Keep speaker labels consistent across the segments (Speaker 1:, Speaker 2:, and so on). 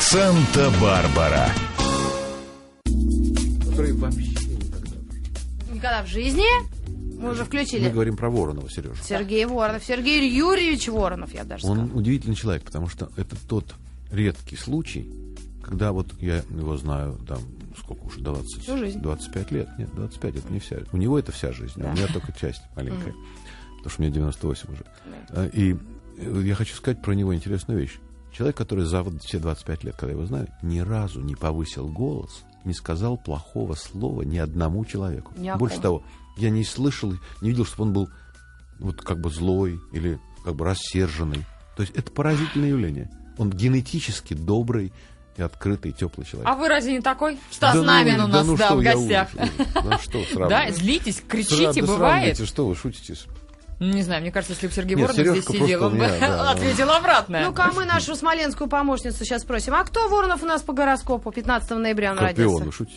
Speaker 1: Санта-Барбара.
Speaker 2: Который вообще никогда.
Speaker 3: Никогда в жизни. Мы уже
Speaker 2: Мы
Speaker 3: включили.
Speaker 2: говорим про Воронова, Сережа.
Speaker 3: Сергей Воронов. Сергей Юрьевич Воронов, я даже
Speaker 2: Он
Speaker 3: сказала.
Speaker 2: удивительный человек, потому что это тот редкий случай, когда вот я его знаю, там, сколько уже, 20,
Speaker 3: Всю жизнь.
Speaker 2: 25 лет. Нет, 25 это не вся. У него это вся жизнь, а у меня только часть маленькая. Потому что мне 98 уже. А, И я хочу сказать про него интересную вещь. Человек, который за все 25 лет, когда я его знаю, ни разу не повысил голос, не сказал плохого слова ни одному человеку.
Speaker 3: Ни
Speaker 2: Больше того, я не слышал, не видел, чтобы он был вот как бы злой или как бы рассерженный. То есть это поразительное явление. Он генетически добрый и открытый, теплый человек.
Speaker 4: А вы разве не такой? Стас
Speaker 2: Да ну,
Speaker 4: Намин у
Speaker 2: да
Speaker 4: нас,
Speaker 2: ну
Speaker 4: да,
Speaker 2: что,
Speaker 4: в гостях.
Speaker 2: ужас, ужас. Да что
Speaker 4: Да, злитесь,
Speaker 2: Сра-
Speaker 4: кричите,
Speaker 2: да
Speaker 4: бывает.
Speaker 2: сравните, что вы шутите?
Speaker 4: Ну, Не знаю, мне кажется, если бы Сергей
Speaker 2: Нет,
Speaker 4: Воронов здесь сидел, он бы
Speaker 2: меня, да,
Speaker 4: ответил обратно.
Speaker 3: Ну-ка, а мы нашу смоленскую помощницу сейчас спросим. А кто Воронов у нас по гороскопу? 15 ноября он
Speaker 2: Скорпион,
Speaker 3: родился.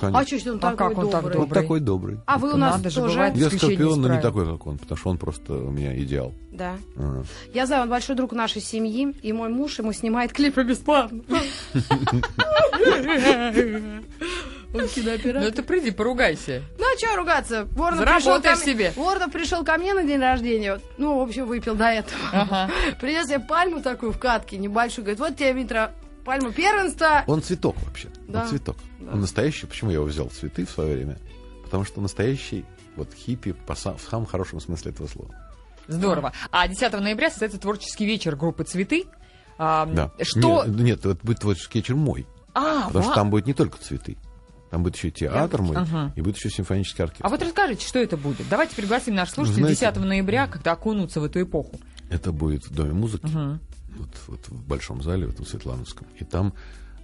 Speaker 3: А
Speaker 2: Конечно.
Speaker 3: что он
Speaker 4: А
Speaker 3: такой
Speaker 4: как он так
Speaker 3: добрый?
Speaker 2: Он такой добрый.
Speaker 3: А вы у нас
Speaker 4: надо же,
Speaker 3: тоже?
Speaker 2: Я скорпион, но не такой, как он, потому что он просто у меня идеал.
Speaker 3: Да.
Speaker 2: Ага.
Speaker 3: Я знаю, он большой друг нашей семьи, и мой муж ему снимает клипы бесплатно. Он
Speaker 4: Ну
Speaker 3: кинооператор.
Speaker 4: ты приди, поругайся.
Speaker 3: Ну, а что ругаться? Воронов
Speaker 4: Заработаешь
Speaker 3: пришел ко мне-
Speaker 4: себе.
Speaker 3: Воронов пришел ко мне на день рождения. Ну, в общем, выпил до этого.
Speaker 4: Ага.
Speaker 3: Принес мне пальму такую в катке, небольшую. Говорит, вот тебе, Митра, пальму первенства.
Speaker 2: Он цветок вообще.
Speaker 3: Да.
Speaker 2: Он цветок.
Speaker 3: Да.
Speaker 2: Он настоящий. Почему я его взял цветы в свое время? Потому что настоящий вот хиппи по сам- в самом хорошем смысле этого слова.
Speaker 4: Здорово. А 10 ноября состоится творческий вечер группы «Цветы». А,
Speaker 2: Да.
Speaker 4: Что...
Speaker 2: Нет, нет, это будет творческий вечер мой.
Speaker 4: А,
Speaker 2: Потому что
Speaker 4: ва-
Speaker 2: там будет не только цветы. Там будет еще и театр мой,
Speaker 4: Ага.
Speaker 2: и будет еще симфонический оркестр.
Speaker 4: А вот расскажите, что это будет? Давайте пригласим наших слушателей
Speaker 2: Знаете-
Speaker 4: 10 ноября, когда окунутся в эту эпоху.
Speaker 2: Это будет в Доме музыки,
Speaker 4: Мгм.
Speaker 2: вот, вот в Большом зале, в этом Светлановском. И там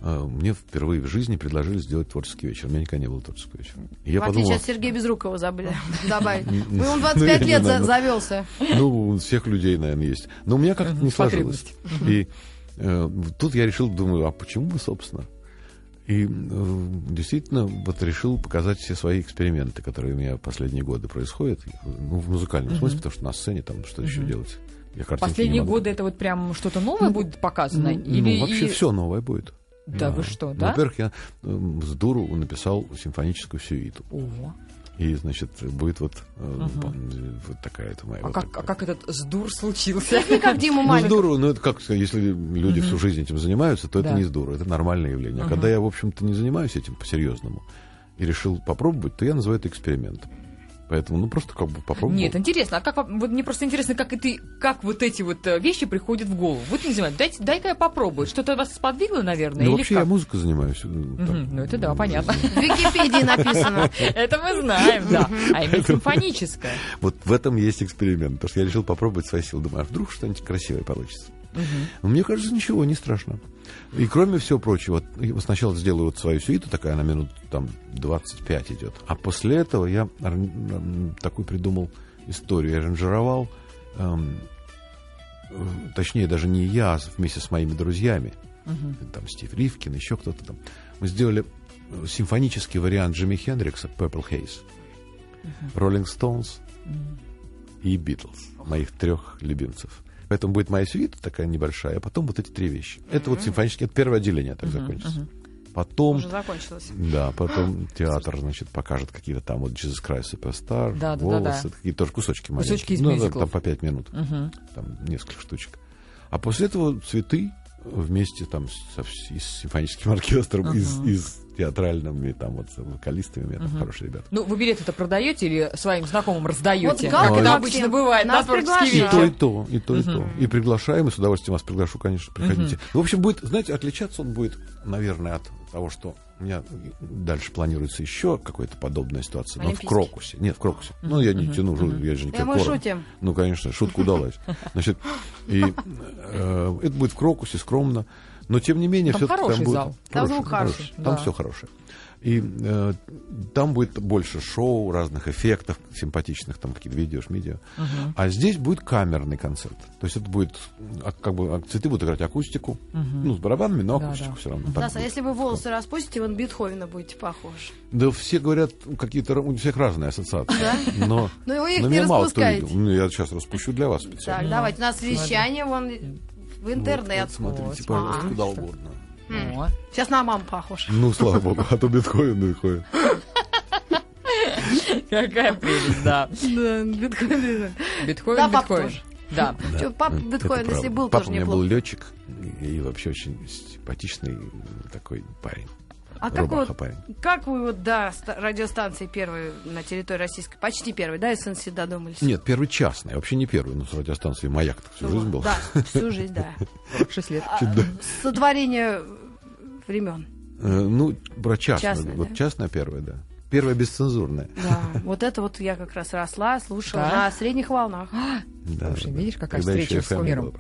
Speaker 2: э, мне впервые в жизни предложили сделать творческий вечер. У меня никогда не было творческого вечера. И я
Speaker 3: в отличие
Speaker 2: подумал,
Speaker 3: от Сергея Безрукова забыли добавить. Он
Speaker 2: ну,
Speaker 3: 25
Speaker 2: я не
Speaker 3: лет
Speaker 2: ну.
Speaker 3: завелся.
Speaker 2: ну, у всех людей, наверное, есть. Но у меня как-то не сложилось. И э, тут я решил, думаю, а почему бы, собственно? И э, действительно вот решил показать все свои эксперименты, которые у меня последние годы происходят. Ну, в музыкальном смысле, потому что на сцене там что еще делать? Я
Speaker 4: Последние годы это вот прям что-то новое будет показано?
Speaker 2: Ну,
Speaker 4: Или,
Speaker 2: вообще
Speaker 4: или-
Speaker 2: все новое будет.
Speaker 4: Да вы что, да?
Speaker 2: Во-первых, я э, с дуру написал симфоническую сюиту.
Speaker 4: О,
Speaker 2: И, значит, будет вот, пом- вот такая это моя...
Speaker 4: а
Speaker 2: вот
Speaker 4: как,
Speaker 2: такая.
Speaker 4: а как этот сдур случился?
Speaker 3: Как Дима
Speaker 2: Ну, с
Speaker 3: Маликов.
Speaker 2: дуру, ну, это как, если люди всю жизнь этим занимаются, то это
Speaker 4: Да.
Speaker 2: не с дуру, это нормальное явление. А когда я, в общем-то, не занимаюсь этим по-серьезному и решил попробовать, то я называю это экспериментом. Поэтому, ну, просто как бы попробовал.
Speaker 4: Нет, интересно, а как вам- вот мне просто интересно, как это, как вот эти вот э, вещи приходят в голову. Вот не знаю, дайте, дай-ка я попробую. Что-то вас сподвигло, наверное,
Speaker 2: Ну,
Speaker 4: или
Speaker 2: вообще
Speaker 4: как?
Speaker 2: я музыкой занимаюсь. так.
Speaker 4: ну это да, понятно.
Speaker 3: В Википедии написано.
Speaker 4: Это мы знаем, да. А именно симфоническое.
Speaker 2: Вот в этом есть эксперимент, потому что я решил попробовать свои силы. Думаю, а вдруг что-нибудь красивое получится. Но мне кажется, ничего, не страшно. И кроме всего прочего, сначала сделаю вот свою сюиту, такая, она минут там 25 идет. А после этого я такую придумал историю. Я аранжировал, эм, точнее, даже не я, а вместе с моими друзьями, там Стив Ривкин, еще кто-то там. Мы сделали э, симфонический вариант Джимми Хендрикса «Purple Haze», «Rolling Stones» и «Битлз», моих трех любимцев. Поэтому будет моя сюита такая небольшая, а потом вот эти три вещи. Это вот симфонический, это первое отделение так закончится. Потом,
Speaker 3: Уже закончилось.
Speaker 2: да, потом театр, значит, покажет какие-то там вот Jesus Christ Superstar,
Speaker 4: Да, да, да,
Speaker 2: волосы,
Speaker 4: да.
Speaker 2: такие тоже кусочки маленькие.
Speaker 4: Кусочки из
Speaker 2: ну,
Speaker 4: мюзиклов.
Speaker 2: там по пять минут, там несколько штучек. А после этого цветы вместе там со, с симфоническим оркестром, и, с, и с театральными там вот с вокалистами, у меня там хорошие ребята.
Speaker 4: Ну, вы билеты-то продаете или своим знакомым раздаете?
Speaker 3: Вот
Speaker 4: как
Speaker 3: Галкин
Speaker 4: это обычно бывает на
Speaker 3: нас
Speaker 4: творческий
Speaker 2: И то, и то, и то, и то. И приглашаем, и с удовольствием вас приглашу, конечно, приходите. Ну, В общем, будет, знаете, отличаться он будет, наверное, от того, что у меня дальше планируется еще какая-то подобная ситуация, но в. Крокусе. Нет, в Крокусе. Ну, я не тяну, жу- я же не
Speaker 3: Да мы шутим.
Speaker 2: Ну, конечно, шутка удалась. Значит, и э, это будет в Крокусе, скромно. Но, тем не менее,
Speaker 4: Там
Speaker 2: все-таки
Speaker 4: хороший
Speaker 2: там будет...
Speaker 4: зал.
Speaker 3: Там звук хороший,
Speaker 2: Там
Speaker 4: да.
Speaker 2: все хорошее. И э, там будет больше шоу, разных эффектов симпатичных, там какие-то видео, шмидео. А здесь будет камерный концерт. То есть это будет, а, как бы, а, цветы будут играть акустику, ну, с барабанами, но
Speaker 4: Да,
Speaker 2: акустику
Speaker 4: да.
Speaker 2: все равно.
Speaker 3: Стас, а если вы волосы распустите, вы на Бетховена будете похожи.
Speaker 2: Да все говорят, какие-то, у всех разные ассоциации. Но,
Speaker 3: Ну, вы их
Speaker 2: но
Speaker 3: не распускаете.
Speaker 2: Ну, я сейчас распущу для вас специально.
Speaker 3: Так, давайте. У нас вещание вон в интернет.
Speaker 2: Вот, смотрите, пожалуйста,
Speaker 3: ага.
Speaker 2: куда угодно.
Speaker 4: О,
Speaker 3: Сейчас на маму похож.
Speaker 2: Ну, слава богу, а то биткоин, биткоин.
Speaker 4: какая прелесть, да.
Speaker 3: Да, биткоин.
Speaker 4: Биткоин,
Speaker 3: Да, папа
Speaker 4: биткоин.
Speaker 3: тоже.
Speaker 4: Да.
Speaker 3: Чё, папа биткоин, если был,
Speaker 2: Папа
Speaker 3: тоже
Speaker 2: у меня был
Speaker 3: неплохо.
Speaker 2: летчик и, и вообще очень симпатичный такой парень.
Speaker 3: А как вы, вот, как вы вот до ста- радиостанции первой на территории российской, почти первой, да, СНС додумались?
Speaker 2: Нет, первый частный, вообще не первый, но с радиостанции «Маяк» так всю
Speaker 3: Ну,
Speaker 2: жизнь был.
Speaker 3: Да, всю жизнь, да.
Speaker 4: 6 лет.
Speaker 3: А, Сотворение времен.
Speaker 2: Э, Ну, про частную.
Speaker 3: Частная,
Speaker 2: вот
Speaker 3: да?
Speaker 2: частная первая, да. Первая бесцензурная.
Speaker 3: Да, вот это вот я как раз росла, слушала
Speaker 4: Да?
Speaker 3: на средних волнах.
Speaker 2: Да,
Speaker 4: Слушай,
Speaker 2: да,
Speaker 4: видишь,
Speaker 2: да.
Speaker 4: какая
Speaker 2: Тогда
Speaker 4: встреча с кумиром.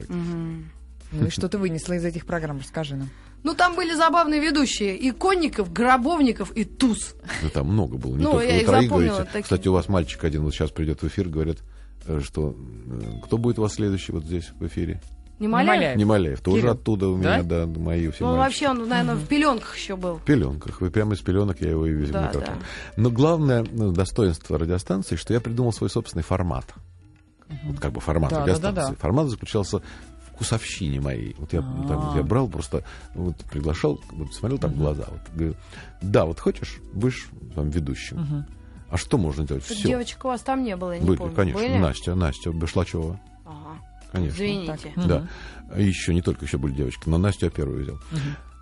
Speaker 4: Ну и что ты вынесла из этих программ? Расскажи нам.
Speaker 3: Ну, там были забавные ведущие. И Конников, Гробовников, и Туз.
Speaker 2: Ну, там много было. Не
Speaker 3: Ну,
Speaker 2: только
Speaker 3: я
Speaker 2: вы
Speaker 3: их
Speaker 2: троих
Speaker 3: запомнила
Speaker 2: говорите.
Speaker 3: такие.
Speaker 2: Кстати, у вас мальчик один вот сейчас придет в эфир, говорит, э, что э, кто будет у вас следующий вот здесь в эфире?
Speaker 3: Не Маляев?
Speaker 4: Маляев.
Speaker 2: Немаляев. Тоже
Speaker 4: Кирилл.
Speaker 2: оттуда у меня, да, мои все
Speaker 3: Ну, он
Speaker 2: мальчики.
Speaker 3: вообще, он, наверное, в пеленках еще был.
Speaker 2: В пеленках. Вы прямо из пеленок я его и везу
Speaker 3: Да,
Speaker 2: микрофон. Но главное ну, достоинство радиостанции, что я придумал свой собственный формат. Вот как бы формат
Speaker 4: Да, да,
Speaker 2: радиостанции.
Speaker 4: да, да.
Speaker 2: Формат заключался вкусовщине моей. Вот я,
Speaker 4: А.
Speaker 2: там, вот я брал просто, вот приглашал, вот смотрел так в глаза. Вот, говорю, да, вот хочешь, будешь там ведущим. А что можно делать? Все.
Speaker 3: Девочек у вас там не было, я не
Speaker 2: Были,
Speaker 3: помню.
Speaker 2: конечно.
Speaker 3: Были?
Speaker 2: Настя, Настя Бешлачева.
Speaker 3: Ага.
Speaker 2: Конечно.
Speaker 3: Извините.
Speaker 4: Так.
Speaker 2: Да. А еще не только еще были девочки, но Настю я первую взял.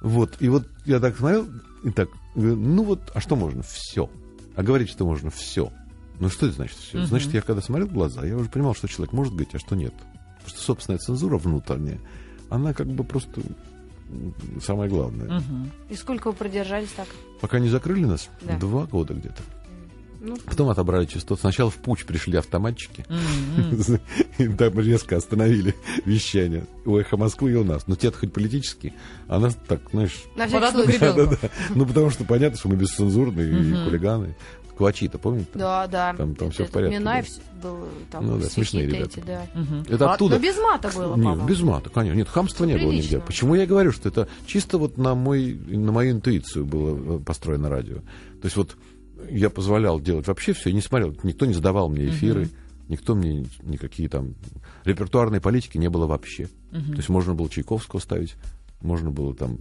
Speaker 2: Вот. И вот я так смотрел, и так, говорю, ну вот, а что можно? Все. А говорить, что можно все. Ну что это значит все? Значит, я когда смотрел в глаза, я уже понимал, что человек может говорить, а что нет. Потому что собственная цензура внутренняя, она как бы просто самое главное.
Speaker 4: Мгм.
Speaker 3: И сколько вы продержались так?
Speaker 2: Пока не закрыли нас,
Speaker 3: Да.
Speaker 2: два года где-то.
Speaker 3: Ну,
Speaker 2: Потом отобрали частоту. Сначала в путь пришли автоматчики.
Speaker 4: М-м.
Speaker 2: И там резко остановили вещание. У «Эхо Москвы» и у нас. Но те-то хоть политические, а нас так, знаешь...
Speaker 3: на всякий.
Speaker 2: Ну, потому что понятно, что мы бесцензурные и хулиганы. Квачи-то, помните?
Speaker 3: Да, да.
Speaker 2: Там- там
Speaker 3: Это-
Speaker 2: всё в порядке
Speaker 3: Минаев был, там
Speaker 2: Ну да, смешные
Speaker 3: эти,
Speaker 2: ребята.
Speaker 3: да.
Speaker 4: Мгм.
Speaker 2: Это
Speaker 3: А,
Speaker 2: оттуда...
Speaker 3: Но без мата было,
Speaker 2: Нет,
Speaker 3: по-моему.
Speaker 2: без мата, конечно. Нет, хамства не было нигде. Почему я говорю, что это чисто вот на, мой, на мою интуицию было э, построено радио. То есть вот я позволял делать вообще все, и не смотрел. Никто не задавал мне эфиры, никто мне никакие там... Репертуарной политики не было вообще. То есть можно было Чайковского ставить, можно было там...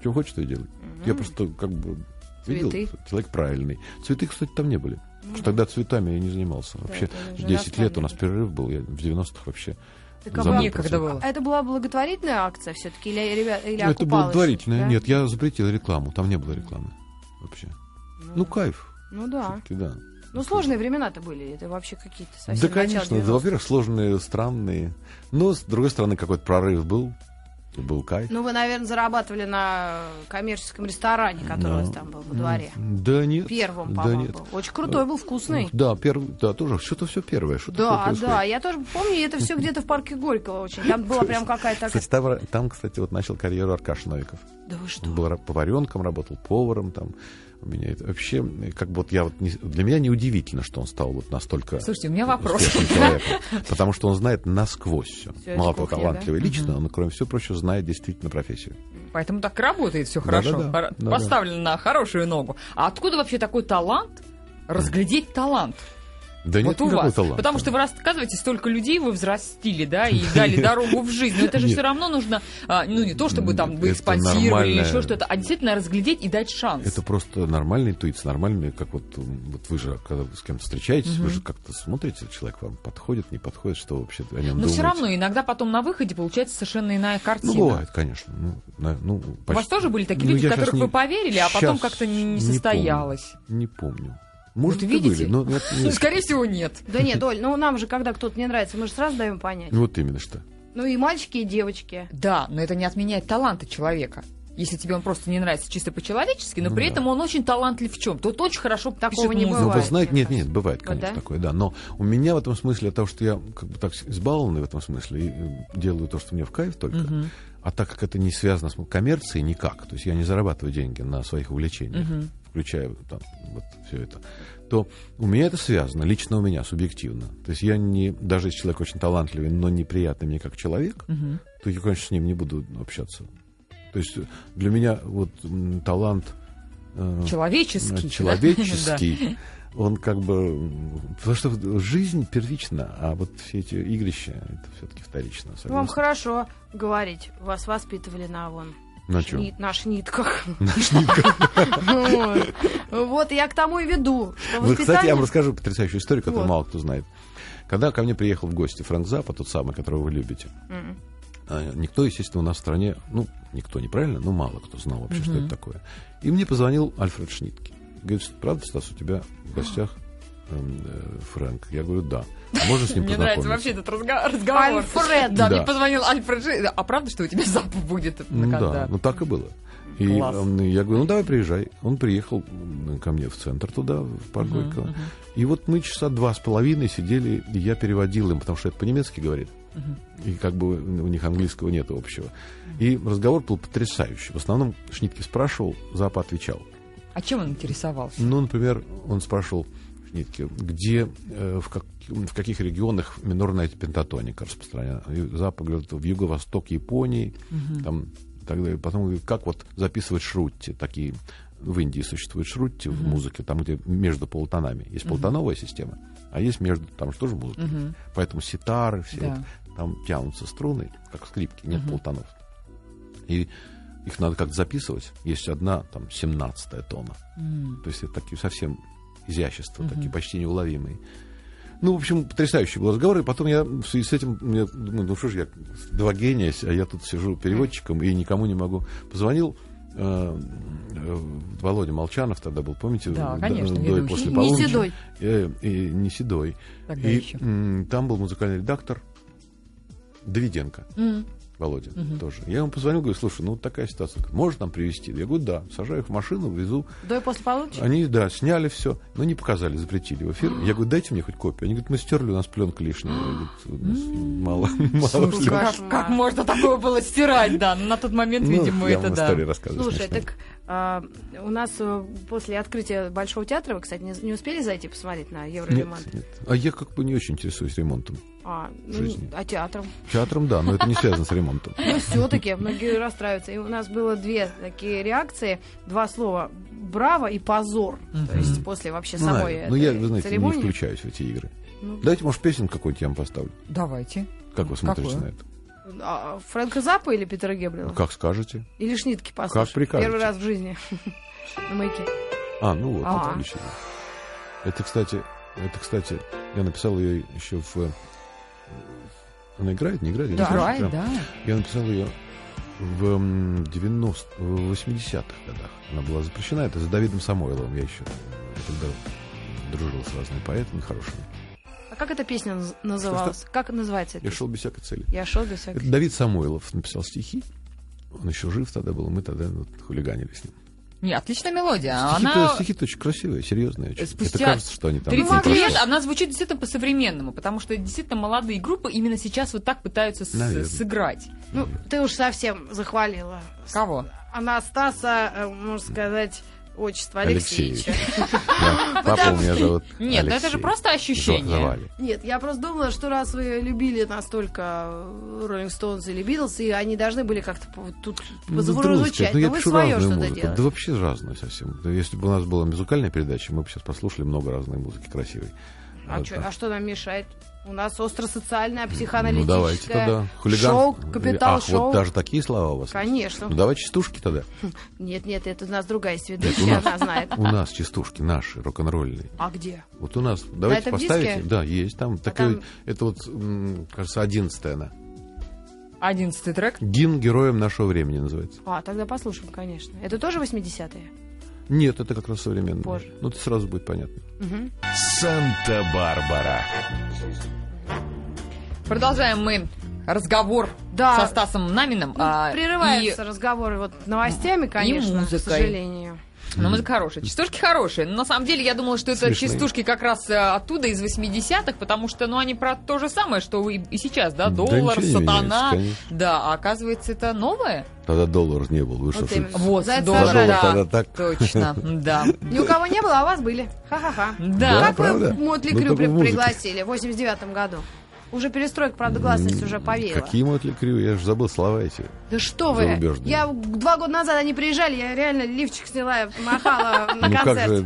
Speaker 2: Что хочешь, то и делать. Я просто как бы видел,
Speaker 3: Цветы.
Speaker 2: человек правильный. Цветы, кстати, там не были. Потому что тогда цветами я не занимался. Вообще,
Speaker 3: это уже
Speaker 2: 10 лет у нас перерыв был, я в 90-х вообще
Speaker 3: Так а
Speaker 4: Некогда было.
Speaker 3: А это была благотворительная акция все-таки или, ребят, или
Speaker 2: Ну, это
Speaker 3: окупалась?
Speaker 2: благотворительное.
Speaker 3: Да?
Speaker 2: Нет, я запретил рекламу. Там не было рекламы вообще. Ну, кайф.
Speaker 3: Ну да.
Speaker 2: Да.
Speaker 3: Ну сложные времена-то были. Это вообще какие-то совсем
Speaker 2: да, конечно.
Speaker 3: 90-х.
Speaker 2: Во-первых, сложные, странные. Но, с другой стороны, какой-то прорыв был. Был кайф.
Speaker 3: Ну, вы, наверное, зарабатывали на коммерческом ресторане, который у вас там был во дворе.
Speaker 2: Да нет.
Speaker 3: Первым,
Speaker 2: да
Speaker 3: по-моему,
Speaker 2: нет.
Speaker 3: был. Очень крутой был, вкусный.
Speaker 2: Да, первый, да, тоже что-то все первое. Что
Speaker 3: Да, да, я тоже помню, это все где-то в парке Горького очень. Там была прям какая-то.
Speaker 2: Кстати, там, там, кстати, вот начал карьеру Аркаш Новиков.
Speaker 3: Да вы что?
Speaker 2: Был поваренком, работал поваром там. У меня это вообще, как бы вот я вот не- для меня неудивительно, что он стал вот настолько
Speaker 4: Слушайте, у меня вопрос.
Speaker 2: потому что он знает насквозь все. Мало того, талантливый лично, он, кроме всего прочего, знает действительно профессию.
Speaker 4: Поэтому так и работает все хорошо. Пора-
Speaker 2: Да-да.
Speaker 4: Поставлено на хорошую ногу. А откуда вообще такой талант? Разглядеть талант.
Speaker 2: Да
Speaker 4: вот
Speaker 2: нет
Speaker 4: у вас.
Speaker 2: таланта.
Speaker 4: Потому что вы рассказываете, столько людей вы взрастили, да, и дали дорогу в жизнь. Но это же все равно нужно, а, ну, не то, чтобы там вы спонсировали или еще что-то, а действительно разглядеть и дать шанс.
Speaker 2: Это просто нормальная интуиция, нормальная, как вот, вот вы же, когда вы с кем-то встречаетесь, вы же как-то смотрите, человек вам подходит, не подходит, что вообще о нем
Speaker 4: Но все равно иногда потом на выходе получается совершенно иная картина.
Speaker 2: Ну, бывает, конечно. Ну, ну,
Speaker 4: У
Speaker 2: почти-
Speaker 4: вас тоже были такие
Speaker 2: Ну,
Speaker 4: люди, которых вы поверили, а потом как-то не состоялось?
Speaker 2: Не помню. Может,
Speaker 4: Вот
Speaker 2: и
Speaker 4: видите?
Speaker 2: были, но нет,
Speaker 4: Ну,
Speaker 2: нет.
Speaker 4: скорее всего, нет.
Speaker 3: Да нет, Оль, ну нам же, когда кто-то не нравится, мы же сразу даем понять.
Speaker 2: Вот именно что.
Speaker 3: Ну и мальчики, и девочки.
Speaker 4: Да, но это не отменяет таланта человека. Если тебе он просто не нравится чисто по-человечески, но
Speaker 2: Ну
Speaker 4: при
Speaker 2: да.
Speaker 4: этом он очень талантлив в чем? Тут очень хорошо
Speaker 3: Такого
Speaker 4: пишет
Speaker 3: не
Speaker 4: музыку.
Speaker 2: Ну, вы
Speaker 3: Бывает,
Speaker 2: знаете, нет, нет, бывает,
Speaker 3: Вот,
Speaker 2: конечно,
Speaker 3: да?
Speaker 2: такое, да. Но у меня в этом смысле от того, что я как бы так избалованный в этом смысле, и э, делаю то, что мне в кайф только,
Speaker 4: Мгм.
Speaker 2: а так как это не связано с коммерцией никак, то есть я не зарабатываю деньги на своих увлечениях,
Speaker 4: Мгм.
Speaker 2: Включая там вот все это, то у меня это связано, лично у меня, субъективно. То есть я не, даже если человек очень талантливый, но неприятный мне как человек,
Speaker 4: Мгм.
Speaker 2: то я, конечно, с ним не буду общаться. То есть для меня вот талант... э,
Speaker 4: Человеческий.
Speaker 2: человеческий, он как бы... Потому что жизнь первична, а вот все эти игрища, это все-таки вторично.
Speaker 3: Вам хорошо говорить. Вас воспитывали на вон
Speaker 2: На чем?
Speaker 3: Шни- На шнитках.
Speaker 2: На шнитках.
Speaker 3: Вот. Я к тому и веду.
Speaker 2: Вы, кстати, я вам расскажу потрясающую историю, которую мало кто знает. Когда ко мне приехал в гости Фрэнк Запа, тот самый, которого вы любите, а, никто, естественно, у нас в стране, ну, никто неправильно, но мало кто знал вообще, что это такое. И мне позвонил Альфред Шнитке. Говорит, правда, Стас, у тебя в гостях Фрэнк? Я говорю, да. А можно с ним
Speaker 4: Мне нравится вообще этот разговор.
Speaker 3: Альфред.
Speaker 4: Да,
Speaker 2: Да.
Speaker 4: мне позвонил Альфред А правда, что у тебя запах будет?
Speaker 2: Ну
Speaker 4: Когда?
Speaker 2: да, ну так и было. И
Speaker 4: Класс.
Speaker 2: м, я говорю, ну давай приезжай. Он приехал ко мне в центр туда, в парк Горького. И вот мы часа два с половиной сидели, и я переводил им, потому что это по-немецки говорит. И как бы у них английского нет общего. И разговор был потрясающий. В основном Шнитке спрашивал, Запа отвечал.
Speaker 4: А чем он интересовался?
Speaker 2: Ну, например, он спрашивал Шнитке, где, э, в, как- в каких регионах минорная пентатоника распространена. И Запа говорит, в юго-восток Японии, там, и так далее. Потом говорит, как вот записывать шрутти, такие в Индии существуют шрутти в музыке, там, где между полутонами. Есть полутоновая система, а есть между, там же тоже музыка. Поэтому ситары все,
Speaker 4: Да.
Speaker 2: это, там тянутся струны, как скрипки, нет полутонов. И их надо как-то записывать. Есть одна, там, 17 тона. То есть это такие совсем изящества, такие почти неуловимые. Ну, в общем, потрясающий был разговор. И потом я в связи с этим, я думаю, ну что ж, я два гения, а я тут сижу переводчиком и никому не могу. Позвонил э, э, Володя Молчанов тогда был, помните?
Speaker 4: Да, конечно,
Speaker 2: до
Speaker 4: ведущий.
Speaker 2: после
Speaker 3: Не
Speaker 2: полуночи.
Speaker 3: седой.
Speaker 2: Э, и не седой.
Speaker 4: Тогда
Speaker 2: и
Speaker 4: еще.
Speaker 2: м, там был музыкальный редактор Давиденко.
Speaker 4: М.
Speaker 2: Володя тоже. Я ему позвонил, говорю, слушай, ну вот такая ситуация. Можешь нам привезти? Я говорю, да. Сажаю их в машину, везу.
Speaker 3: До и после полуночи?
Speaker 2: Они, да, сняли все, но не показали, запретили в эфир. Я говорю, дайте мне хоть копию. Они говорят, мы стерли, у нас пленка лишняя. Я говорю, мало, мало
Speaker 4: Слушай, как, как можно такое было стирать, да? На тот момент,
Speaker 2: Ну,
Speaker 4: видимо,
Speaker 2: я
Speaker 4: это
Speaker 2: вам
Speaker 4: да.
Speaker 3: Слушай, так а, у нас э, после открытия Большого театра, вы, кстати, не, не успели зайти посмотреть на
Speaker 2: Нет,
Speaker 3: Евроремонт?
Speaker 2: нет. А я как бы не очень интересуюсь ремонтом.
Speaker 3: А, ну,
Speaker 2: жизни.
Speaker 3: а театром?
Speaker 2: Театром, да, но это не связано с ремонтом.
Speaker 3: Ну, все-таки многие расстраиваются. И у нас было две такие реакции, два слова «браво» и «позор». То есть после вообще
Speaker 2: Ну,
Speaker 3: самой.
Speaker 2: Ну, я, вы знаете, не включаюсь в эти игры.
Speaker 3: Ну.
Speaker 2: Дайте, может, песенку какую-нибудь я вам поставлю.
Speaker 4: Давайте.
Speaker 2: Как вы смотрите на это?
Speaker 3: А, Фрэнка Заппа или Питера Гебрила?
Speaker 2: Как скажете?
Speaker 3: Или Шнитки послушать?
Speaker 2: Как прикажете.
Speaker 3: Первый раз в жизни. На маяке.
Speaker 2: А, ну вот,
Speaker 3: А.
Speaker 2: это отлично. Это, кстати, это, кстати, я написал ее еще в... э, Она играет, не играет?
Speaker 4: Да, играет, да.
Speaker 2: Я написал ее в м, 90 в 80-х годах. Она была запрещена. Это с Давидом Самойловым. Я еще тогда дружил с разными поэтами хорошими.
Speaker 3: А как эта песня наз- называлась? Как называется
Speaker 2: Я
Speaker 3: песня?
Speaker 2: шел без всякой цели.
Speaker 3: Я шел без всякой...
Speaker 2: Это Давид Самойлов написал стихи. Он еще жив тогда был, мы тогда вот хулиганили с ним.
Speaker 4: Не, отличная мелодия.
Speaker 2: Стихи-то,
Speaker 4: Она
Speaker 2: стихи-то очень красивые, серьезные. очень.
Speaker 4: Спустя
Speaker 2: Это кажется, что они там...
Speaker 4: 30
Speaker 2: просто-
Speaker 4: лет она звучит действительно по-современному, потому что действительно молодые группы именно сейчас вот так пытаются с-
Speaker 2: Наверное.
Speaker 4: сыграть.
Speaker 3: Ну, ты уж совсем захвалила.
Speaker 4: Кого?
Speaker 3: Анастаса, э, можно сказать, отчество
Speaker 2: Алексеевич.
Speaker 3: Алексеевича.
Speaker 2: Папа у меня зовут
Speaker 4: Нет, ну это же просто ощущение.
Speaker 3: Нет, я просто думала, что раз вы любили настолько Роллинг Стоунс или Битлз, и они должны были как-то тут
Speaker 2: Ну,
Speaker 3: звучать,
Speaker 2: ну,
Speaker 3: но вы
Speaker 2: пишу
Speaker 3: свое что-то делаете.
Speaker 2: Да вообще разную совсем. Если бы у нас была музыкальная передача, мы бы сейчас послушали много разной музыки красивой.
Speaker 3: А,
Speaker 2: Вот
Speaker 3: чё- а что нам мешает? У нас остро-социальное,
Speaker 2: Ну
Speaker 3: психоаналитическое
Speaker 2: давайте тогда. Хулиган.
Speaker 3: шоу, капитал
Speaker 2: Ах,
Speaker 3: шоу.
Speaker 2: вот даже такие слова у вас.
Speaker 3: Конечно.
Speaker 2: Ну давай частушки тогда.
Speaker 3: Нет, нет, это у нас другая есть
Speaker 2: у нас.
Speaker 3: она знает.
Speaker 2: У нас частушки наши, рок-н-ролльные.
Speaker 3: А где?
Speaker 2: Вот у нас. Давайте поставите. Да, есть там. такой,
Speaker 3: там-
Speaker 2: Это вот, кажется, одиннадцатая она.
Speaker 4: Одиннадцатый трек.
Speaker 2: Гимн героям нашего времени называется.
Speaker 3: А, тогда послушаем, конечно. Это тоже 80-е?
Speaker 2: Нет, это как раз современное.
Speaker 3: Позже.
Speaker 2: Ну, это сразу будет понятно.
Speaker 3: Мгм.
Speaker 1: Санта-Барбара.
Speaker 4: Продолжаем мы разговор
Speaker 3: Да.
Speaker 4: со Стасом Наминым.
Speaker 3: Ну,
Speaker 4: а,
Speaker 3: прерываются разговоры вот новостями, конечно, к
Speaker 4: музыкой.
Speaker 3: сожалению.
Speaker 4: Но музыка хорошая. Частушки хорошие. Но на самом деле я думала, что это
Speaker 2: Смешные.
Speaker 4: частушки как раз э, оттуда, из 80-х, потому что ну, они про то же самое, что и, и сейчас, да?
Speaker 2: Да
Speaker 4: Доллар,
Speaker 2: не
Speaker 4: сатана.
Speaker 2: меняется.
Speaker 4: Да, а оказывается, это новое?
Speaker 2: Тогда доллар не был. Вы что,
Speaker 3: Вот именно.
Speaker 4: Вот,
Speaker 3: За это
Speaker 4: доллар,
Speaker 3: сажали.
Speaker 4: да,
Speaker 2: Тогда так.
Speaker 4: точно, да.
Speaker 3: Ни у кого не было, а у вас были. Ха-ха-ха.
Speaker 2: Да,
Speaker 4: Да.
Speaker 3: Как вы? Мотли
Speaker 2: Ну,
Speaker 3: Крю пригласили в 89 году? Уже перестройка, правда, гласность уже повеяла.
Speaker 2: Какие Мотли Крю? Я же забыл слова эти.
Speaker 3: Да что вы! Я два года назад они приезжали, я реально лифчик сняла, махала на
Speaker 2: ну как
Speaker 3: концерт.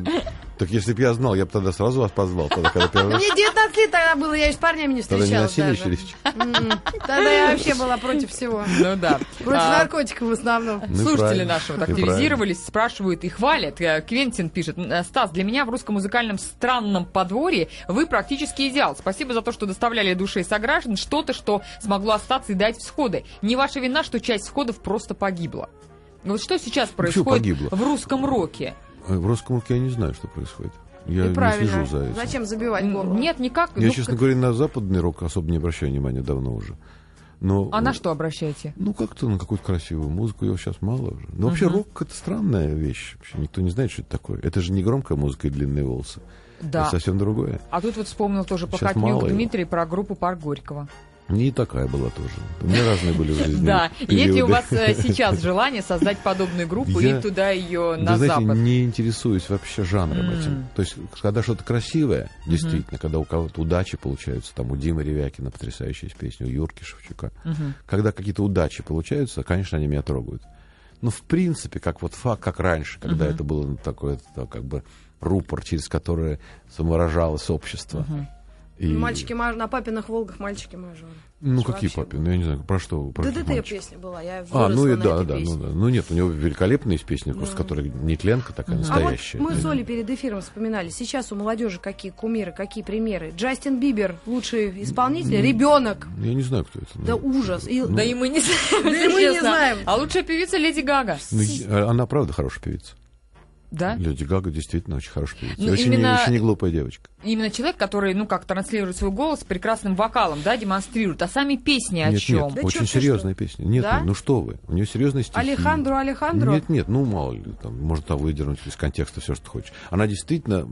Speaker 2: Так если бы я знал, я бы тогда сразу вас позвал. Тогда, когда первый раз.
Speaker 3: Мне 19 лет тогда было, я и с парнями не
Speaker 2: Тогда не
Speaker 3: встречалась
Speaker 2: носили
Speaker 3: даже.
Speaker 2: лифчик?
Speaker 3: М, Тогда я вообще была против всего.
Speaker 4: Ну да.
Speaker 3: Против
Speaker 4: А,
Speaker 3: наркотиков в основном.
Speaker 2: Ну
Speaker 4: Слушатели наши вот активизировались, спрашивают и хвалят. Э, Квентин пишет, «Э, Стас, для меня в русском музыкальном странном подворье вы практически идеал. Спасибо за то, что доставляли душе сограждан что-то, что смогло остаться и дать всходы. Не ваша вина, что часть всходов просто погибла. Вот что сейчас происходит в русском роке?
Speaker 2: Э, В русском руке я не знаю, что происходит. Я
Speaker 3: И
Speaker 2: не
Speaker 3: правильно.
Speaker 2: слежу за этим.
Speaker 3: Зачем забивать голову?
Speaker 4: Нет, никак.
Speaker 2: Я,
Speaker 4: Ну,
Speaker 2: честно
Speaker 4: как-
Speaker 2: говоря, на западный рок особо не обращаю внимания давно уже. Но,
Speaker 4: А на что обращаете?
Speaker 2: Ну, как-то на какую-то красивую музыку, ее сейчас мало уже. Но вообще рок это странная вещь. Вообще никто не знает, что это такое. Это же не громкая музыка и длинные волосы.
Speaker 4: Да.
Speaker 2: Это совсем другое.
Speaker 4: А тут вот вспомнил тоже
Speaker 2: Сейчас
Speaker 4: Покатнюк
Speaker 2: мало его.
Speaker 4: Дмитрий про группу Парк Горького.
Speaker 2: Не такая была тоже. У меня разные были в жизни.
Speaker 4: Да, есть ли у вас э, сейчас желание создать подобную группу и туда ее на
Speaker 2: знаете,
Speaker 4: запад?
Speaker 2: не интересуюсь вообще жанром этим. То есть, когда что-то красивое, действительно, когда у кого-то удачи получаются, там у Димы Ревякина потрясающая песня, у Юрки Шевчука, когда какие-то удачи получаются, конечно, они меня трогают. Но в принципе, как вот факт, как раньше, когда это было такое, так, как бы рупор, через который самовыражалось общество. И-
Speaker 3: Мальчики маж- на папиных Волгах мальчики мажоры.
Speaker 2: Ну,
Speaker 3: Что
Speaker 2: какие
Speaker 3: вообще
Speaker 2: папины? Ну, я не знаю, про что про каких
Speaker 3: ДДТ
Speaker 2: мальчиков?
Speaker 3: песня была, я
Speaker 2: А, ну и да,
Speaker 3: этой
Speaker 2: да,
Speaker 3: песне.
Speaker 2: ну да. Ну нет, у него великолепная есть песня, просто которая нетленка такая,
Speaker 3: А вот
Speaker 2: настоящая.
Speaker 3: мы с Олей перед эфиром вспоминали. Сейчас у молодежи какие кумиры, какие примеры. Джастин Бибер, лучший исполнитель, ребенок.
Speaker 2: Я не знаю, кто это.
Speaker 3: Да
Speaker 2: ну.
Speaker 3: ужас. И-
Speaker 4: Да и мы не знаем,
Speaker 3: Да и мы не знаем.
Speaker 4: А лучшая певица Леди Гага.
Speaker 2: Ну, она правда хорошая певица.
Speaker 4: Да?
Speaker 2: Леди Гага действительно очень хорошая певица.
Speaker 4: Ну,
Speaker 2: очень, не,
Speaker 4: именно-
Speaker 2: очень не глупая девочка.
Speaker 4: Именно человек, который, ну, как транслирует свой голос прекрасным вокалом, да, демонстрирует. А сами песни о
Speaker 2: нет,
Speaker 4: чем?
Speaker 2: нет,
Speaker 3: Да
Speaker 2: очень серьезная песня. Нет,
Speaker 3: Да?
Speaker 2: ну, ну что вы, у нее серьезные стихи.
Speaker 3: Алехандро, Алехандро.
Speaker 2: Нет, нет, ну мало ли, там, можно там выдернуть из контекста все, что хочешь. Она действительно э,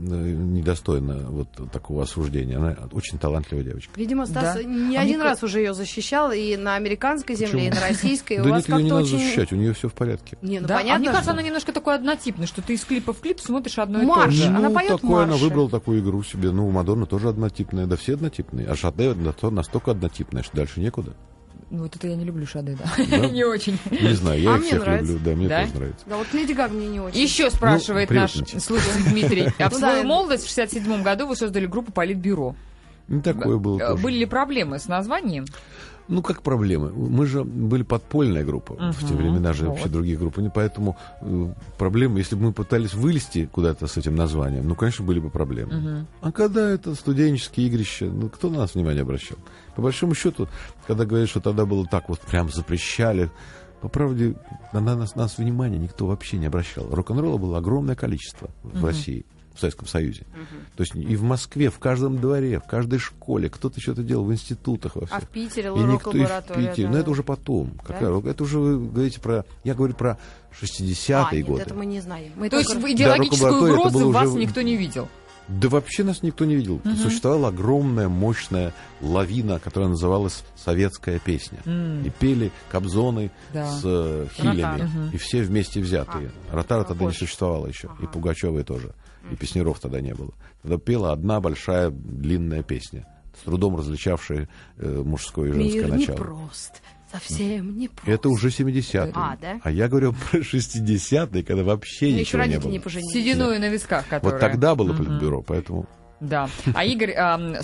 Speaker 2: недостойна вот такого осуждения. Она очень талантливая девочка.
Speaker 3: Видимо, Стас
Speaker 4: Да.
Speaker 3: не
Speaker 4: А
Speaker 3: один
Speaker 4: мне
Speaker 3: раз уже ее защищал и на американской земле, и на российской.
Speaker 2: да
Speaker 3: У вас
Speaker 2: нет, ее не надо защищать, у нее все в порядке.
Speaker 3: Не, ну
Speaker 4: да?
Speaker 3: понятно,
Speaker 4: а мне кажется, она немножко такой однотипный, что ты из клипа в клип смотришь одно и
Speaker 3: Марш.
Speaker 4: то же.
Speaker 3: Она
Speaker 2: ну,
Speaker 3: поет
Speaker 2: такое, она
Speaker 3: марши.
Speaker 2: выбрала такую игру себе. Ну, Мадонна тоже однотипная, да все однотипные. А Шаде на то- настолько однотипная, что дальше некуда.
Speaker 4: Ну, вот это я не люблю Шады, да.
Speaker 2: Да?
Speaker 4: Не очень.
Speaker 2: Не знаю, я
Speaker 3: А
Speaker 2: их
Speaker 3: мне
Speaker 2: всех
Speaker 3: нравится.
Speaker 2: люблю. Да, мне
Speaker 4: Да?
Speaker 2: тоже нравится.
Speaker 3: Да вот Леди Гага мне не очень.
Speaker 4: Еще спрашивает
Speaker 2: Ну,
Speaker 4: наш слушатель Дмитрий. А в
Speaker 3: Ну
Speaker 4: свою молодость в 67 году вы создали группу Политбюро.
Speaker 2: Ну, такое было
Speaker 4: Э,
Speaker 2: тоже.
Speaker 4: Были ли проблемы с названием?
Speaker 2: Ну, как проблемы? Мы же были подпольная группа. В те времена же
Speaker 4: вот.
Speaker 2: вообще других групп. И поэтому э, проблемы, если бы мы пытались вылезти куда-то с этим названием, ну, конечно, были бы проблемы. А когда это студенческие игрища, ну, кто на нас внимание обращал? По большому счету, когда говорят, что тогда было так вот прям запрещали, по правде, на нас, нас внимания никто вообще не обращал. Рок-н-ролла было огромное количество в России. В Советском Союзе. То есть и в Москве, в каждом дворе, в каждой школе кто-то что-то делал, в институтах во всех.
Speaker 3: А в Питере
Speaker 2: И никто и в. Питере.
Speaker 3: да.
Speaker 2: Но это уже потом. Какая рок- Это уже вы говорите про... Я говорю про 60-е
Speaker 3: А, нет,
Speaker 2: годы.
Speaker 3: это мы не знаем. Мы
Speaker 4: То есть
Speaker 3: только-
Speaker 4: в идеологическую
Speaker 2: это
Speaker 4: угрозу вас
Speaker 2: уже-
Speaker 4: никто не видел?
Speaker 2: Да вообще нас никто не видел. Существовала огромная, мощная лавина, которая называлась «Советская песня».
Speaker 4: М.
Speaker 2: И пели Кобзоны
Speaker 4: Да.
Speaker 2: с э, хилями.
Speaker 4: Мгм.
Speaker 2: И все вместе взятые. Ротара тогда не существовало еще. И
Speaker 3: Ага.
Speaker 2: Пугачевой тоже. И Песнеров тогда не было. Тогда пела одна большая длинная песня, с трудом различавшая э, мужское и женское
Speaker 3: Мир
Speaker 2: начало.
Speaker 3: непрост. Совсем не прост.
Speaker 2: Это уже 70-е.
Speaker 3: А, да?
Speaker 2: А я говорю про 60-е, когда вообще
Speaker 3: Ну, еще
Speaker 2: ничего не
Speaker 3: родители
Speaker 2: было.
Speaker 3: не поженились.
Speaker 4: Сединую на висках, которая...
Speaker 2: Вот тогда было
Speaker 4: Мгм.
Speaker 2: политбюро, поэтому...
Speaker 4: Да. А Игорь ам,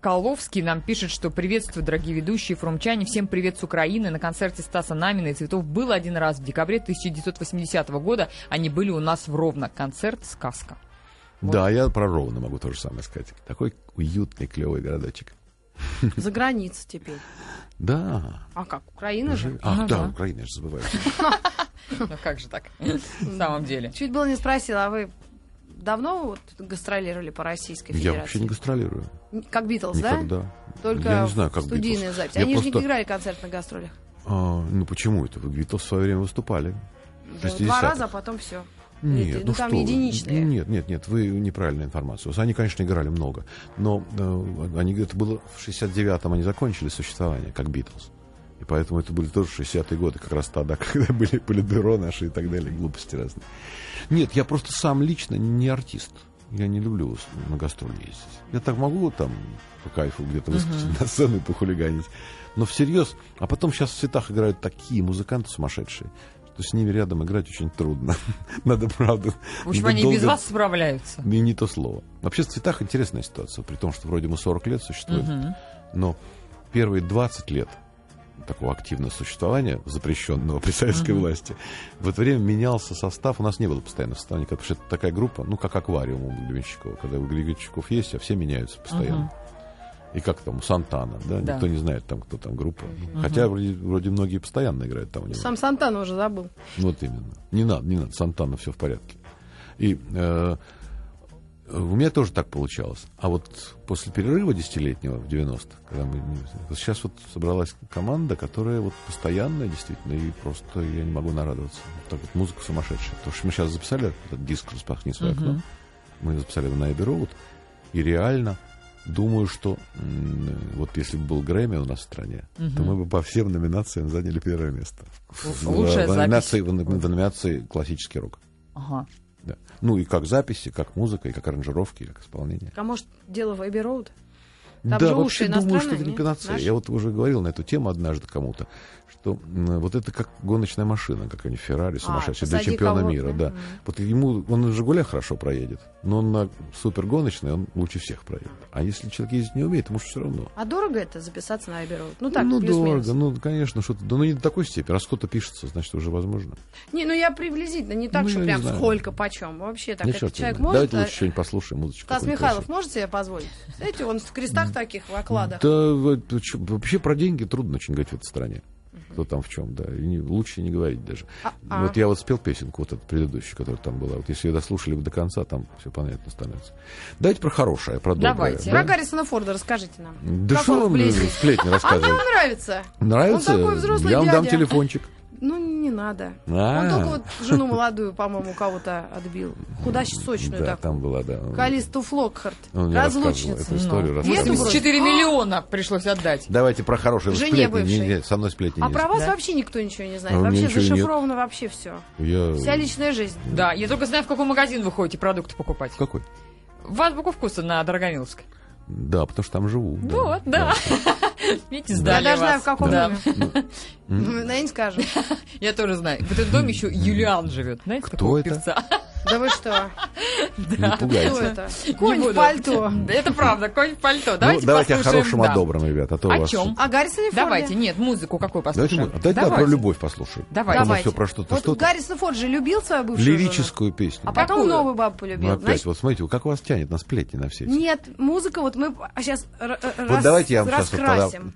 Speaker 4: Скаловский нам пишет, что приветствую, дорогие ведущие, фрумчане. Всем привет с Украины. На концерте Стаса Намина и Цветов был один раз в декабре 1980 года. Они были у нас в Ровно. Концерт «Сказка».
Speaker 2: Да, я про Ровно могу то же самое сказать. Такой уютный, клевый городочек.
Speaker 3: За границей теперь.
Speaker 2: Да.
Speaker 3: А как, Украина же?
Speaker 2: Ах,
Speaker 4: Ну
Speaker 2: да,
Speaker 4: да.
Speaker 2: Украина, я же забываю.
Speaker 4: Ну как же так? В самом деле.
Speaker 3: Чуть было не спросила, а вы давно вот гастролировали по Российской
Speaker 2: Я
Speaker 3: Федерации?
Speaker 2: вообще не гастролирую.
Speaker 3: Как Битлз, да?
Speaker 2: Никогда.
Speaker 3: Только
Speaker 2: я не знаю, как
Speaker 3: студийные
Speaker 2: Beatles.
Speaker 3: записи.
Speaker 2: Я
Speaker 3: Они же
Speaker 2: просто-
Speaker 3: не играли концерт на гастролях.
Speaker 2: А, ну почему это? Вы Битлз в свое время выступали.
Speaker 3: Да,
Speaker 2: 60-х.
Speaker 3: Два раза, а потом все.
Speaker 2: Нет,
Speaker 3: ну,
Speaker 2: ну
Speaker 3: там
Speaker 2: что вы.
Speaker 3: единичные.
Speaker 2: Нет, нет, нет, вы неправильную информацию. Они, конечно, играли много, но э, они, это было в 69-м они закончили существование, как Битлз. И поэтому это были тоже 60-е годы, как раз тогда, когда были политбюро наши и так далее, глупости разные. Нет, я просто сам лично не артист. Я не люблю на гастроли ездить. Я так могу там по кайфу где-то выскочить на сцену и похулиганить. Но всерьез. А потом сейчас в цветах играют такие музыканты сумасшедшие. То с ними рядом играть очень трудно. Надо, правда.
Speaker 4: В общем, они без
Speaker 2: долго-
Speaker 4: вас справляются.
Speaker 2: И не то слово. Вообще в цветах интересная ситуация, при том, что вроде мы 40 лет существуем, но первые 20 лет такого активного существования, запрещенного при советской власти, в это время менялся состав, у нас не было постоянного состава, потому что это такая группа, ну, как аквариум у Гребенщикова, когда у Гребенщиков есть, а все меняются постоянно. И как там у Сантана, да?
Speaker 4: Да.
Speaker 2: Никто не знает там, кто там группа. Хотя вроде, вроде многие постоянно играют там у него.
Speaker 3: Сам Сантана уже забыл.
Speaker 2: Вот именно. Не надо, не надо. Сантана все в порядке. И э, у меня тоже так получалось. А вот после перерыва десятилетнего в 90-х, когда мы... сейчас вот собралась команда, которая вот постоянная действительно, и просто я не могу нарадоваться. Вот так вот музыка сумасшедшая. Потому что мы сейчас записали этот диск «Распахни свое окно». Мы записали его на Эбби Роуд. И реально думаю, что вот если бы был Грэмми у нас в стране, то мы бы по всем номинациям заняли первое место. В,
Speaker 4: Лучшая
Speaker 2: в номинации, в, в номинации классический рок.
Speaker 4: Ага.
Speaker 2: Да. Ну и как записи, как музыка, и как аранжировки, и как исполнение.
Speaker 3: А может, дело в Эбби Роуд? Там
Speaker 2: да,
Speaker 3: же
Speaker 2: вообще
Speaker 3: уши
Speaker 2: думаю, что это не панацея.
Speaker 3: Наши?
Speaker 2: Я вот уже говорил на эту тему однажды кому-то, что вот это как гоночная машина, как они Феррари сумасшедший, для
Speaker 3: А, посади
Speaker 2: чемпиона мира, да.
Speaker 3: мгм.
Speaker 2: Вот ему, он на «Жигулях» хорошо проедет, но он на супергоночной, он лучше всех проедет. А если человек ездить не умеет, ему все равно.
Speaker 3: А дорого это записаться на Эбби Роуд? Ну так,
Speaker 2: ну, дорого, ну, конечно, что-то, да, ну, не до такой степени. Раз кто-то пишется, значит, уже возможно.
Speaker 3: Не, ну я приблизительно, не так,
Speaker 2: Ну,
Speaker 3: что прям
Speaker 2: знаю.
Speaker 3: сколько, почем. Вообще так,
Speaker 2: Ну,
Speaker 3: этот человек может...
Speaker 2: Давайте
Speaker 3: а,
Speaker 2: лучше что-нибудь послушаем, музычку.
Speaker 3: Стас Михайлов
Speaker 2: красивую.
Speaker 3: может себе позволить? Знаете, он в крестах таких, в окладах.
Speaker 2: Да, вообще про деньги трудно очень говорить в этой стране. Кто там в чем, да. И не- лучше не говорить даже.
Speaker 3: А-
Speaker 2: Вот я вот спел песенку, вот эту предыдущую, которая там была. Вот если ее дослушали бы до конца, там все понятно становится. Давайте про хорошее, про доброе.
Speaker 4: Давайте.
Speaker 3: Про
Speaker 2: да?
Speaker 3: Гаррисона Форда расскажите нам.
Speaker 2: Да что вам сплетни
Speaker 3: А мне
Speaker 2: рассказывать?
Speaker 3: он нравится.
Speaker 2: Нравится?
Speaker 3: Он такой взрослый
Speaker 2: я вам дам
Speaker 3: дядя.
Speaker 2: телефончик.
Speaker 3: Ну, надо.
Speaker 2: А.
Speaker 3: Он только вот жену молодую, по-моему, кого-то отбил. Худащую, сочную
Speaker 2: Да,
Speaker 3: такую.
Speaker 2: там была, да.
Speaker 3: Калисту Флокхарт.
Speaker 2: Рассказывал
Speaker 3: Разлучница.
Speaker 2: эту историю.
Speaker 4: Ну,
Speaker 2: рассказывал.
Speaker 4: 84 миллиона пришлось отдать.
Speaker 2: Давайте про хорошие
Speaker 3: Жене
Speaker 2: сплетни. со мной сплетни
Speaker 3: А про вас
Speaker 4: Да.
Speaker 3: вообще никто ничего не знает.
Speaker 2: А у меня
Speaker 3: вообще зашифровано вообще все.
Speaker 2: Я...
Speaker 3: Вся личная жизнь.
Speaker 4: Да, я только знаю, в какой магазин вы ходите продукты покупать.
Speaker 2: Какой?
Speaker 4: В азбуку вкуса на Дорогомиловской.
Speaker 2: Да, потому что там живу. да.
Speaker 4: Вот, да. Видите,
Speaker 3: Я
Speaker 4: сдали
Speaker 3: даже знаю, в каком
Speaker 4: Да.
Speaker 3: доме. Ну, Я не скажу.
Speaker 4: Я тоже знаю. В этом доме еще Юлиан живет. Знаете,
Speaker 2: Кто
Speaker 4: такого
Speaker 2: это?
Speaker 4: певца?
Speaker 3: Да вы что?
Speaker 2: Не пугайте.
Speaker 3: Конь в пальто.
Speaker 4: Да, Это правда, конь в пальто.
Speaker 2: Ну,
Speaker 4: Давайте
Speaker 2: давайте о хорошем, о добром, ребят. А то у
Speaker 4: О чем?
Speaker 3: А Гаррисоне Форде?
Speaker 4: Давайте, нет, музыку какую послушаем?
Speaker 2: давайте, да, про любовь послушаем.
Speaker 4: Давайте.
Speaker 2: Там
Speaker 3: Давайте.
Speaker 2: все про что-то.
Speaker 3: Вот. Гаррисон Форд же любил свою бывшую.
Speaker 2: Лирическую песню.
Speaker 3: А потом новую бабу
Speaker 2: Ну,
Speaker 3: полюбил.
Speaker 2: опять,
Speaker 3: Знаете,
Speaker 2: вот смотрите, как вас тянет на сплетни на все эти.
Speaker 3: Нет, музыка, вот мы сейчас
Speaker 2: Вот давайте я вам сейчас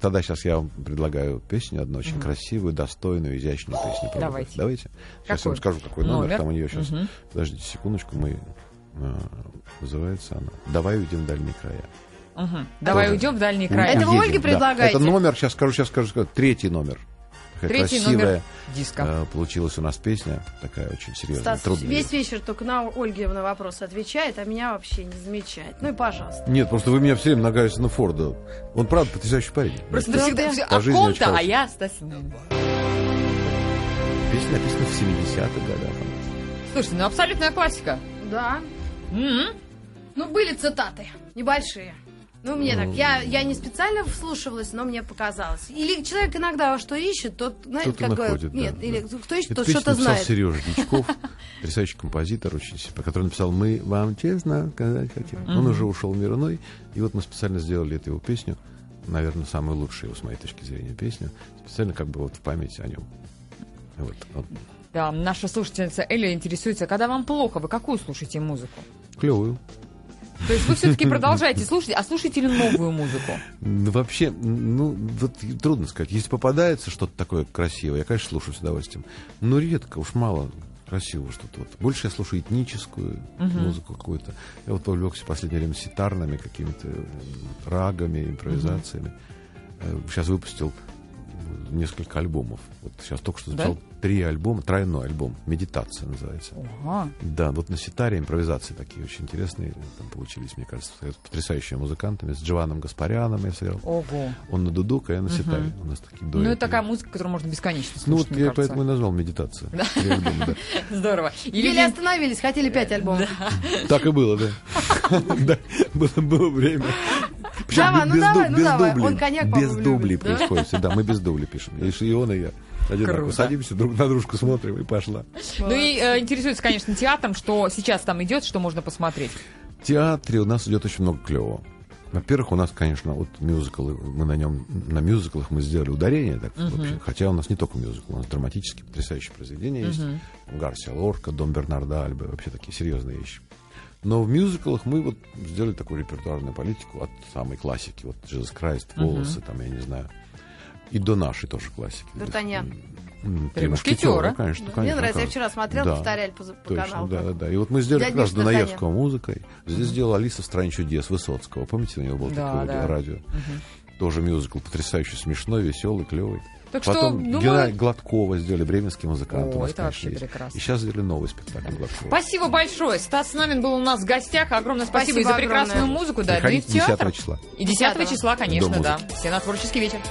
Speaker 2: тогда, сейчас я вам предлагаю песню одну очень красивую, достойную, изящную песню.
Speaker 4: Давайте.
Speaker 2: Давайте. Сейчас я вам скажу, какой номер.
Speaker 4: Номер.
Speaker 2: Там у нее сейчас.
Speaker 4: Мгм.
Speaker 2: Подождите секундочку, мы а, называется она. Давай уйдем в дальние края.
Speaker 4: Мгм. Давай
Speaker 2: Тоже.
Speaker 4: уйдем в дальние края.
Speaker 3: Это вы Ольге
Speaker 2: да.
Speaker 3: предлагаете?
Speaker 2: Это номер, сейчас скажу, сейчас скажу, скажу, третий номер. Такая
Speaker 4: Третий
Speaker 2: красивая
Speaker 4: номер диска.
Speaker 2: э, получилась у нас песня, такая очень серьезная,
Speaker 3: Стас
Speaker 2: трудная.
Speaker 3: весь вечер только на Ольге на вопрос отвечает, а меня вообще не замечает. Ну и пожалуйста.
Speaker 2: Нет, просто вы меня все время на Гаррисона Форда. Он правда потрясающий парень.
Speaker 4: Просто
Speaker 3: Да,
Speaker 4: ты всегда
Speaker 3: да.
Speaker 4: все
Speaker 2: По
Speaker 4: о ком-то, а я Стасина.
Speaker 2: Песня написана в 70-х годах.
Speaker 4: Слушайте, ну абсолютная классика.
Speaker 3: Да.
Speaker 4: М-м.
Speaker 3: Ну, были цитаты. Небольшие. Ну, мне так. Я, я не специально вслушивалась, но мне показалось. Или человек иногда что ищет, тот, знаете,
Speaker 2: Кто-то
Speaker 3: как бы-
Speaker 2: находит, да,
Speaker 3: Нет,
Speaker 2: да.
Speaker 3: или кто ищет, тот что-то
Speaker 2: написал
Speaker 3: знает.
Speaker 2: Сережа Дичков, потрясающий композитор, очень, си- который написал «Мы вам честно сказать хотим». Он уже ушел мир иной, и вот мы специально сделали эту его песню, наверное, самую лучшую, с моей точки зрения, песню, специально как бы вот в память о нем. Вот, вот.
Speaker 4: Да, наша слушательница Эля интересуется, когда вам плохо, вы какую слушаете музыку?
Speaker 2: Клевую.
Speaker 4: То есть вы все-таки продолжаете слушать, а слушаете ли новую музыку?
Speaker 2: Ну, вообще, ну, вот трудно сказать. Если попадается что-то такое красивое, я, конечно, слушаю с удовольствием. Но редко, уж мало красивого что-то. Вот. Больше я слушаю этническую музыку какую-то. Я вот увлекся в последнее время ситарными какими-то э, рагами, импровизациями. Э, Сейчас выпустил э, несколько альбомов. Вот сейчас только что
Speaker 4: Да?
Speaker 2: Три альбома, тройной альбом. Медитация называется.
Speaker 4: Ага.
Speaker 2: Да, вот на ситаре импровизации такие очень интересные там получились, мне кажется, с потрясающими музыкантами. С Джованом Гаспаряном я сыграл.
Speaker 4: Ого.
Speaker 2: Он на дудук, а я на ситаре. У нас такие
Speaker 4: Ну,
Speaker 2: дуэты.
Speaker 4: это такая музыка, которую можно бесконечно слушать,
Speaker 2: Ну, вот
Speaker 4: мне
Speaker 2: я
Speaker 4: кажется.
Speaker 2: поэтому и назвал медитация. Да.
Speaker 4: Здорово. Или
Speaker 3: Еле остановились, хотели пять альбомов.
Speaker 2: Так и было, да. Да, было, время. Причем
Speaker 3: Давай, ну
Speaker 2: без
Speaker 3: давай,
Speaker 2: дуб-
Speaker 3: ну
Speaker 2: без
Speaker 3: давай.
Speaker 2: дублей.
Speaker 3: Он коньяк,
Speaker 2: Без дублей
Speaker 3: любит, да?
Speaker 2: происходит всегда. Мы без дублей пишем. И он, и я. Одинаково.
Speaker 4: Круто.
Speaker 2: Садимся друг на дружку, смотрим и пошла.
Speaker 4: Ну и э, интересуется, конечно, театром, что сейчас там идет, что можно посмотреть.
Speaker 2: В театре у нас идет очень много клевого. Во-первых, у нас, конечно, вот мюзикл, мы на нем, на мюзиклах мы сделали ударение, так, вообще, хотя у нас не только мюзикл, у нас драматические потрясающие произведения есть. Гарсия Лорка, Дом Бернарда Альбы, вообще такие серьезные вещи. Но в мюзиклах мы вот сделали такую репертуарную политику от самой классики, вот Jesus Christ, волосы, там, я не знаю, и до нашей тоже классики.
Speaker 3: Д'Артаньян.
Speaker 4: Три мушкетера.
Speaker 2: конечно,
Speaker 3: Мне
Speaker 2: конечно.
Speaker 3: нравится, я вчера смотрела,
Speaker 2: Да.
Speaker 3: повторяли по, по
Speaker 2: Точно,
Speaker 3: каналу.
Speaker 2: да, да, да. И вот мы сделали как раз
Speaker 3: Миша
Speaker 2: Дунаевского музыкой. Здесь сделала Алиса в стране чудес Высоцкого. Помните, у него был
Speaker 4: Да,
Speaker 2: такое
Speaker 4: да.
Speaker 2: радио? Тоже мюзикл потрясающе смешной, веселый, клевый.
Speaker 4: Так что,
Speaker 2: Потом
Speaker 4: думаю-
Speaker 2: Геннадий Гладкова сделали, бременский музыкант.
Speaker 4: О,
Speaker 2: у нас,
Speaker 4: это вообще
Speaker 2: есть.
Speaker 4: прекрасно.
Speaker 2: И сейчас сделали новый спектакль Гладкова.
Speaker 4: Спасибо большое. Стас Намин был у нас в гостях. Огромное спасибо,
Speaker 3: Спасибо
Speaker 4: и за прекрасную
Speaker 3: огромное.
Speaker 4: музыку, да, ну и в
Speaker 2: Приходите 10
Speaker 4: театр.
Speaker 2: числа.
Speaker 4: И 10
Speaker 3: 10
Speaker 4: числа, конечно, да. Все на творческий вечер.